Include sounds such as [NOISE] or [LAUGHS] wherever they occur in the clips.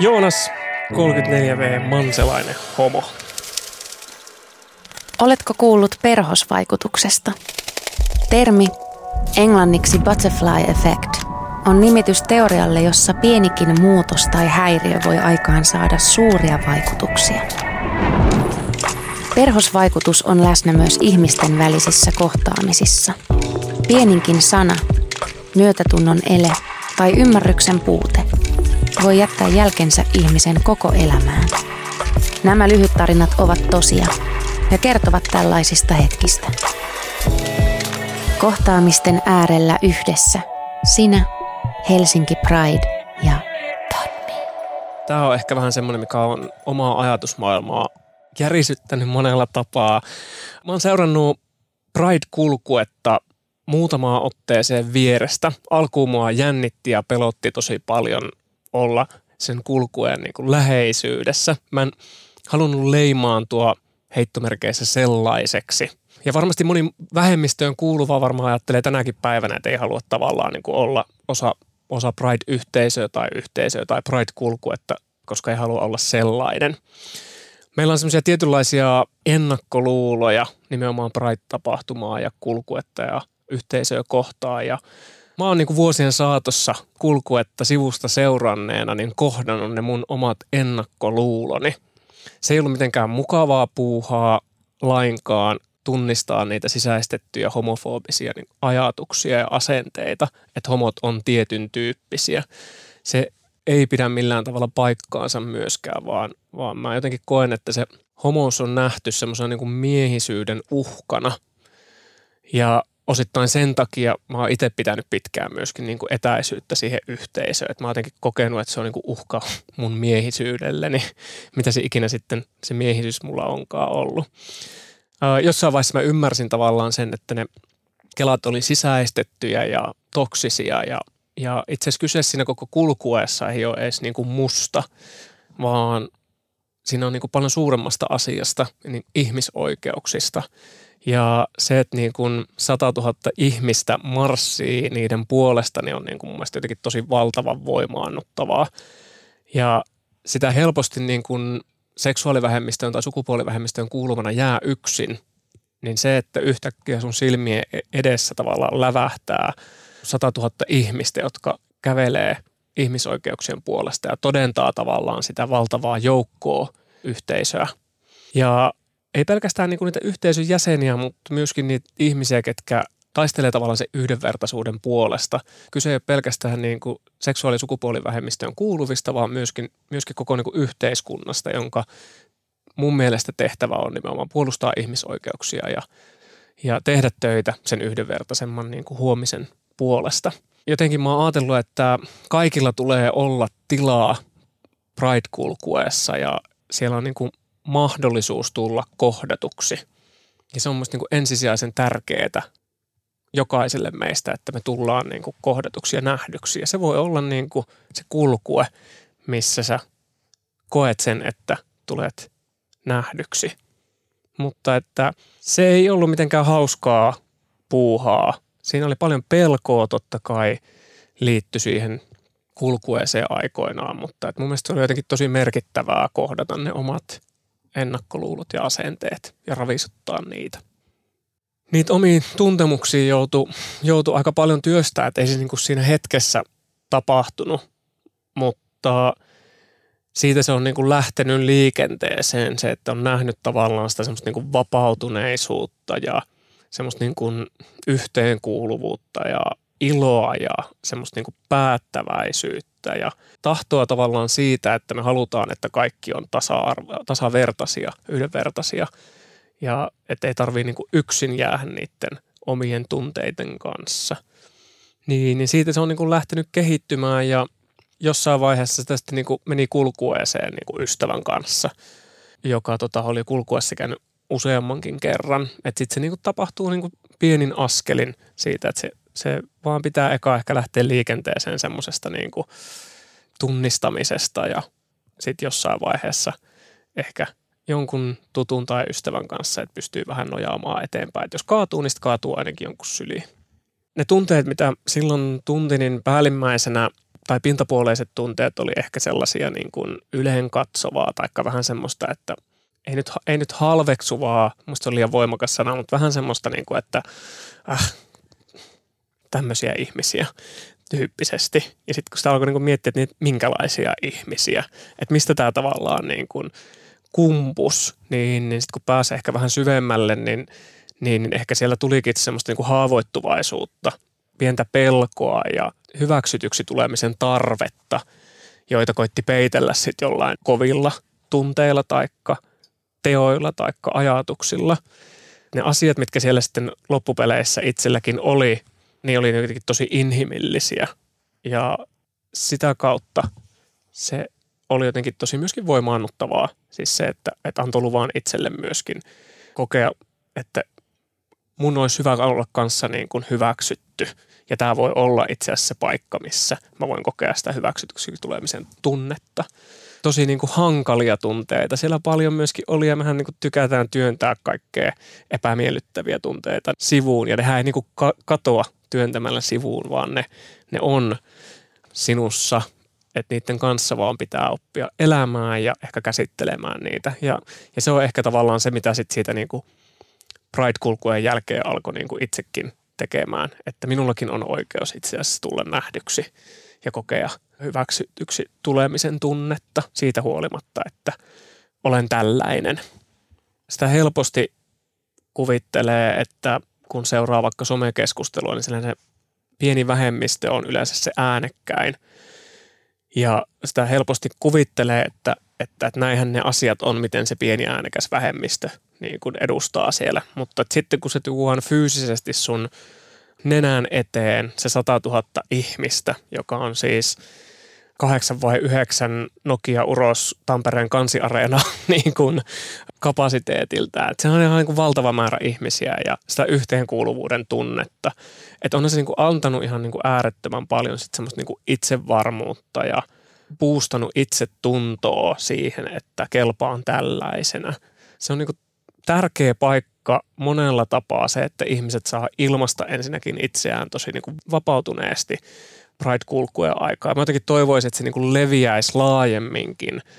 Joonas, 34V, Manselainen, homo. Oletko kuullut perhosvaikutuksesta? Termi, englanniksi butterfly effect, on nimitys teorialle, jossa pienikin muutos tai häiriö voi aikaan saada suuria vaikutuksia. Perhosvaikutus on läsnä myös ihmisten välisissä kohtaamisissa. Pieninkin sana, myötätunnon ele tai ymmärryksen puute voi jättää jälkensä ihmisen koko elämään. Nämä lyhyttarinat ovat tosia ja kertovat tällaisista hetkistä. Kohtaamisten äärellä yhdessä. Sinä, Helsinki Pride ja. Tämä on ehkä vähän semmoinen, mikä on omaa ajatusmaailmaa järisyttänyt monella tapaa. Mä oon seurannut Pride-kulkuetta muutamaa otteeseen vierestä. Alkuun mua jännitti ja pelotti tosi paljon olla sen kulkueen niin kuin läheisyydessä. Mä en halunnut leimaantua heittomerkeissä sellaiseksi. Ja varmasti moni vähemmistöön kuuluva varmaan ajattelee tänäkin päivänä, että ei halua tavallaan niin kuin olla osa, osa Pride-yhteisöä tai yhteisöä tai Pride-kulkuetta, koska ei halua olla sellainen. Meillä on semmoisia tietynlaisia ennakkoluuloja nimenomaan Pride-tapahtumaa ja kulkuetta ja yhteisöä kohtaan. Ja mä oon niin vuosien saatossa kulkuetta sivusta seuranneena niin kohdannut ne mun omat ennakkoluuloni. Se ei ollut mitenkään mukavaa puuhaa lainkaan tunnistaa niitä sisäistettyjä homofobisia niin ajatuksia ja asenteita, että homot on tietyn tyyppisiä. Se ei pidä millään tavalla paikkaansa myöskään, vaan, vaan mä jotenkin koen, että se homous on nähty semmoisena niin miehisyyden uhkana. Ja osittain sen takia mä oon itse pitänyt pitkään myöskin niin kuin etäisyyttä siihen yhteisöön. Että mä oon jotenkin kokenut, että se on niin kuin uhka mun miehisyydelleni, mitä se ikinä sitten se miehisyys mulla onkaan ollut. Ää, jossain vaiheessa mä ymmärsin tavallaan sen, että ne kelat oli sisäistettyjä ja toksisia ja, ja itse asiassa kyse siinä koko kulkuessa ei ole edes niin kuin musta, vaan siinä on niin kuin paljon suuremmasta asiasta, niin ihmisoikeuksista – ja se, että niin kuin 100 000 ihmistä marssii niiden puolesta, niin on niin kuin mun mielestä jotenkin tosi valtavan voimaannuttavaa. Ja sitä helposti niin kuin seksuaalivähemmistöön tai sukupuolivähemmistöön kuuluvana jää yksin, niin se, että yhtäkkiä sun silmien e- edessä tavallaan lävähtää 100 000 ihmistä, jotka kävelee ihmisoikeuksien puolesta ja todentaa tavallaan sitä valtavaa joukkoa yhteisöä. Ja ei pelkästään niin niitä yhteisön jäseniä, mutta myöskin niitä ihmisiä, ketkä taistelee tavallaan se yhdenvertaisuuden puolesta. Kyse ei ole pelkästään niin kuin seksuaali- ja sukupuolivähemmistöön kuuluvista, vaan myöskin, myöskin koko niin kuin yhteiskunnasta, jonka mun mielestä tehtävä on nimenomaan puolustaa ihmisoikeuksia ja, ja tehdä töitä sen yhdenvertaisemman niin kuin huomisen puolesta. Jotenkin mä oon ajatellut, että kaikilla tulee olla tilaa Pride-kulkueessa ja siellä on niin kuin mahdollisuus tulla kohdatuksi. Ja se on minusta niin ensisijaisen tärkeää jokaiselle meistä, että me tullaan niin kuin kohdatuksi ja nähdyksi. Ja se voi olla niin kuin se kulkue, missä sä koet sen, että tulet nähdyksi. Mutta että se ei ollut mitenkään hauskaa puuhaa. Siinä oli paljon pelkoa totta kai liitty siihen kulkueeseen aikoinaan, mutta että mun mielestä se oli jotenkin tosi merkittävää kohdata ne omat ennakkoluulot ja asenteet ja ravisuttaa niitä. Niitä omiin tuntemuksia joutuu joutu aika paljon työstää, että ei se niin kuin siinä hetkessä tapahtunut, mutta siitä se on niin kuin lähtenyt liikenteeseen se, että on nähnyt tavallaan sitä semmoista niin kuin vapautuneisuutta ja semmoista niin kuin yhteenkuuluvuutta ja iloa ja semmoista niin kuin päättäväisyyttä ja tahtoa tavallaan siitä, että me halutaan, että kaikki on tasavertaisia, yhdenvertaisia ja että ei tarvitse niin kuin yksin jäädä niiden omien tunteiden kanssa. Niin, niin siitä se on niin kuin lähtenyt kehittymään ja jossain vaiheessa se tästä niin kuin meni kulkueeseen niin kuin ystävän kanssa, joka tota, oli kulkuessa käynyt useammankin kerran. Että sitten se niin kuin tapahtuu niin kuin pienin askelin siitä, että se se vaan pitää eka ehkä lähteä liikenteeseen semmoisesta niin tunnistamisesta ja sitten jossain vaiheessa ehkä jonkun tutun tai ystävän kanssa, että pystyy vähän nojaamaan eteenpäin. Et jos kaatuu, niin kaatuu ainakin jonkun syliin. Ne tunteet, mitä silloin tunti, niin päällimmäisenä tai pintapuoleiset tunteet oli ehkä sellaisia niin kuin yleen katsovaa tai vähän semmoista, että ei nyt, ei nyt halveksuvaa, musta on liian voimakas sana, mutta vähän semmoista, niin kuin, että äh, tämmöisiä ihmisiä tyyppisesti. Ja sitten kun sitä alkoi niin miettiä, että niitä, minkälaisia ihmisiä, että mistä tämä tavallaan niin kuin kumpus, niin, niin sitten kun pääsee ehkä vähän syvemmälle, niin, niin ehkä siellä tulikin semmoista niin kuin haavoittuvaisuutta, pientä pelkoa ja hyväksytyksi tulemisen tarvetta, joita koitti peitellä sitten jollain kovilla tunteilla taikka teoilla taikka ajatuksilla. Ne asiat, mitkä siellä sitten loppupeleissä itselläkin oli, niin oli jotenkin tosi inhimillisiä. Ja sitä kautta se oli jotenkin tosi myöskin voimaannuttavaa. Siis se, että, että antoi luvan itselle myöskin kokea, että mun olisi hyvä olla kanssa niin kuin hyväksytty. Ja tämä voi olla itse asiassa se paikka, missä mä voin kokea sitä hyväksytyksi tulemisen tunnetta. Tosi niin kuin hankalia tunteita. Siellä paljon myöskin oli ja mehän niin kuin tykätään työntää kaikkea epämiellyttäviä tunteita sivuun. Ja nehän ei niin kuin katoa työntämällä sivuun, vaan ne, ne on sinussa – että niiden kanssa vaan pitää oppia elämään ja ehkä käsittelemään niitä. Ja, ja se on ehkä tavallaan se, mitä sit siitä niinku Pride-kulkujen jälkeen alkoi niinku itsekin tekemään, että minullakin on oikeus itse asiassa tulla nähdyksi ja kokea hyväksytyksi tulemisen tunnetta siitä huolimatta, että olen tällainen. Sitä helposti kuvittelee, että kun seuraa vaikka somekeskustelua, niin se pieni vähemmistö on yleensä se äänekkäin – ja sitä helposti kuvittelee, että, että, että näinhän ne asiat on, miten se pieni äänekäs vähemmistö niin kuin edustaa siellä. Mutta sitten kun se tuodaan fyysisesti sun nenän eteen se 100 000 ihmistä, joka on siis kahdeksan vai yhdeksän Nokia Uros Tampereen kansiareena [LAUGHS] niin kuin kapasiteetiltä. Et se on ihan niin kuin valtava määrä ihmisiä ja sitä yhteenkuuluvuuden tunnetta. Että on se niin kuin antanut ihan niin kuin äärettömän paljon sit semmoista niin kuin itsevarmuutta ja puustanut itse tuntoa siihen, että kelpaan tällaisena. Se on niin kuin tärkeä paikka monella tapaa se, että ihmiset saa ilmasta ensinnäkin itseään tosi niin kuin vapautuneesti Pride-kulkujen aikaa. Mä jotenkin toivoisin, että se niin kuin leviäisi laajemminkin –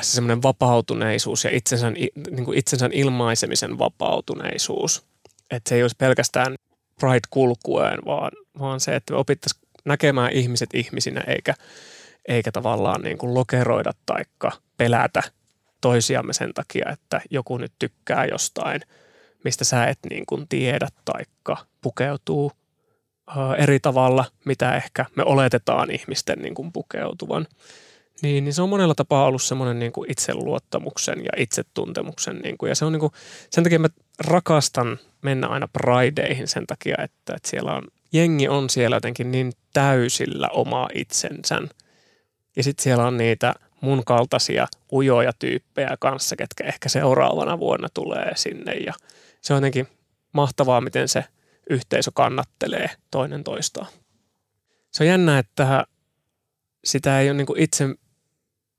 se semmoinen vapautuneisuus ja itsensä, niin kuin itsensä ilmaisemisen vapautuneisuus. Että se ei olisi pelkästään Pride-kulkueen, vaan, vaan se, että me opittaisiin näkemään ihmiset ihmisinä eikä, eikä tavallaan niin kuin lokeroida taikka pelätä toisiamme sen takia, että joku nyt tykkää jostain, mistä sä et niin kuin tiedä taikka pukeutuu eri tavalla, mitä ehkä me oletetaan ihmisten niin kuin pukeutuvan. Niin, niin se on monella tapaa ollut semmoinen niin kuin itseluottamuksen ja itsetuntemuksen. Niin kuin, ja se on niin kuin, sen takia mä rakastan mennä aina Prideihin sen takia, että, että siellä on, jengi on siellä jotenkin niin täysillä oma itsensä. Ja sitten siellä on niitä mun kaltaisia ujoja tyyppejä kanssa, ketkä ehkä seuraavana vuonna tulee sinne. Ja se on jotenkin mahtavaa, miten se yhteisö kannattelee toinen toistaan. Se on jännä, että sitä ei ole niin itse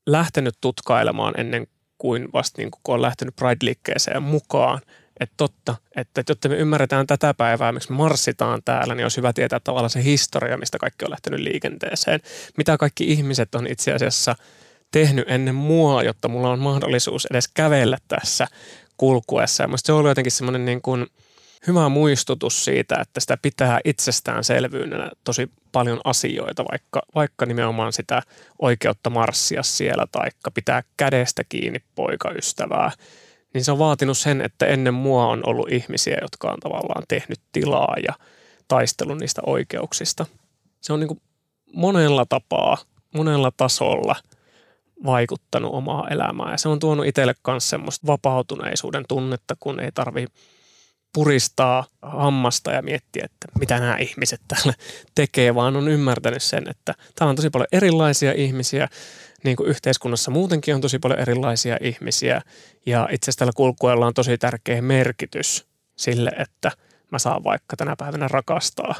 lähtenyt tutkailemaan ennen kuin vasta niin kun on lähtenyt Pride-liikkeeseen mukaan. Että totta, että jotta me ymmärretään tätä päivää, miksi me marssitaan täällä, niin olisi hyvä tietää tavallaan se historia, mistä kaikki on lähtenyt liikenteeseen. Mitä kaikki ihmiset on itse asiassa tehnyt ennen mua, jotta mulla on mahdollisuus edes kävellä tässä kulkuessa. Ja se oli jotenkin semmoinen niin kuin – hyvä muistutus siitä, että sitä pitää itsestäänselvyynä tosi paljon asioita, vaikka, vaikka nimenomaan sitä oikeutta marssia siellä, taikka pitää kädestä kiinni poikaystävää, niin se on vaatinut sen, että ennen mua on ollut ihmisiä, jotka on tavallaan tehnyt tilaa ja taistellut niistä oikeuksista. Se on niin kuin monella tapaa, monella tasolla vaikuttanut omaa elämää. Ja se on tuonut itselle myös semmoista vapautuneisuuden tunnetta, kun ei tarvi puristaa hammasta ja miettiä, että mitä nämä ihmiset täällä tekee, vaan on ymmärtänyt sen, että täällä on tosi paljon erilaisia ihmisiä, niin kuin yhteiskunnassa muutenkin on tosi paljon erilaisia ihmisiä. Ja itse asiassa tällä kulkueella on tosi tärkeä merkitys sille, että mä saan vaikka tänä päivänä rakastaa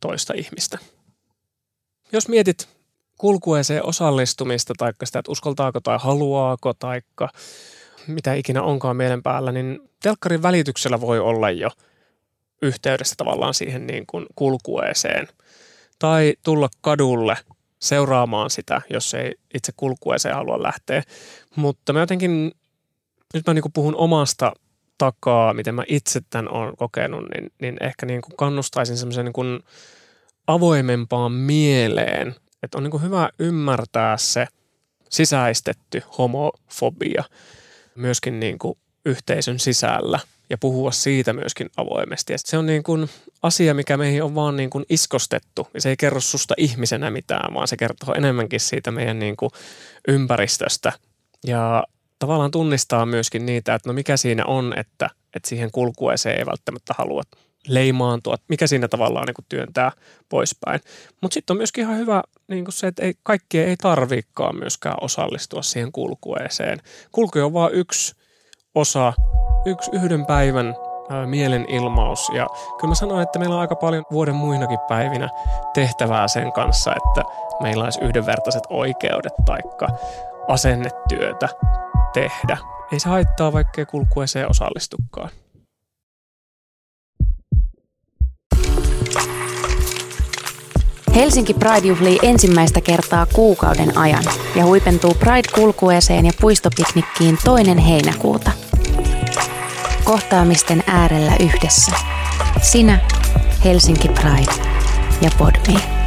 toista ihmistä. Jos mietit kulkueeseen osallistumista, tai sitä, että uskaltaako tai haluaako, tai mitä ikinä onkaan mielen päällä, niin telkkarin välityksellä voi olla jo yhteydessä tavallaan siihen niin kuin kulkueeseen. Tai tulla kadulle seuraamaan sitä, jos ei itse kulkueeseen halua lähteä. Mutta mä jotenkin, nyt mä niin kuin puhun omasta takaa, miten mä itse tämän olen kokenut, niin, niin ehkä niin kuin kannustaisin semmoisen niin avoimempaan mieleen, että on niin kuin hyvä ymmärtää se sisäistetty homofobia myöskin niin kuin yhteisön sisällä ja puhua siitä myöskin avoimesti. Ja se on niin kuin asia, mikä meihin on vaan niin kuin iskostettu. Ja se ei kerro susta ihmisenä mitään, vaan se kertoo enemmänkin siitä meidän niin kuin ympäristöstä. Ja tavallaan tunnistaa myöskin niitä, että no mikä siinä on, että, että siihen kulkueeseen ei välttämättä halua leimaantua, mikä siinä tavallaan niin kuin työntää poispäin. Mutta sitten on myöskin ihan hyvä niin kuin se, että ei, kaikkien ei tarvikaan myöskään osallistua siihen kulkueeseen. Kulku on vain yksi osa, yksi yhden päivän ää, mielenilmaus. Ja kyllä mä sanoin, että meillä on aika paljon vuoden muinakin päivinä tehtävää sen kanssa, että meillä olisi yhdenvertaiset oikeudet taikka asennetyötä tehdä. Ei se haittaa, vaikkei kulkueeseen osallistukaan. Helsinki Pride juhlii ensimmäistä kertaa kuukauden ajan ja huipentuu Pride-kulkueeseen ja puistopiknikkiin toinen heinäkuuta. Kohtaamisten äärellä yhdessä. Sinä, Helsinki Pride ja Podme.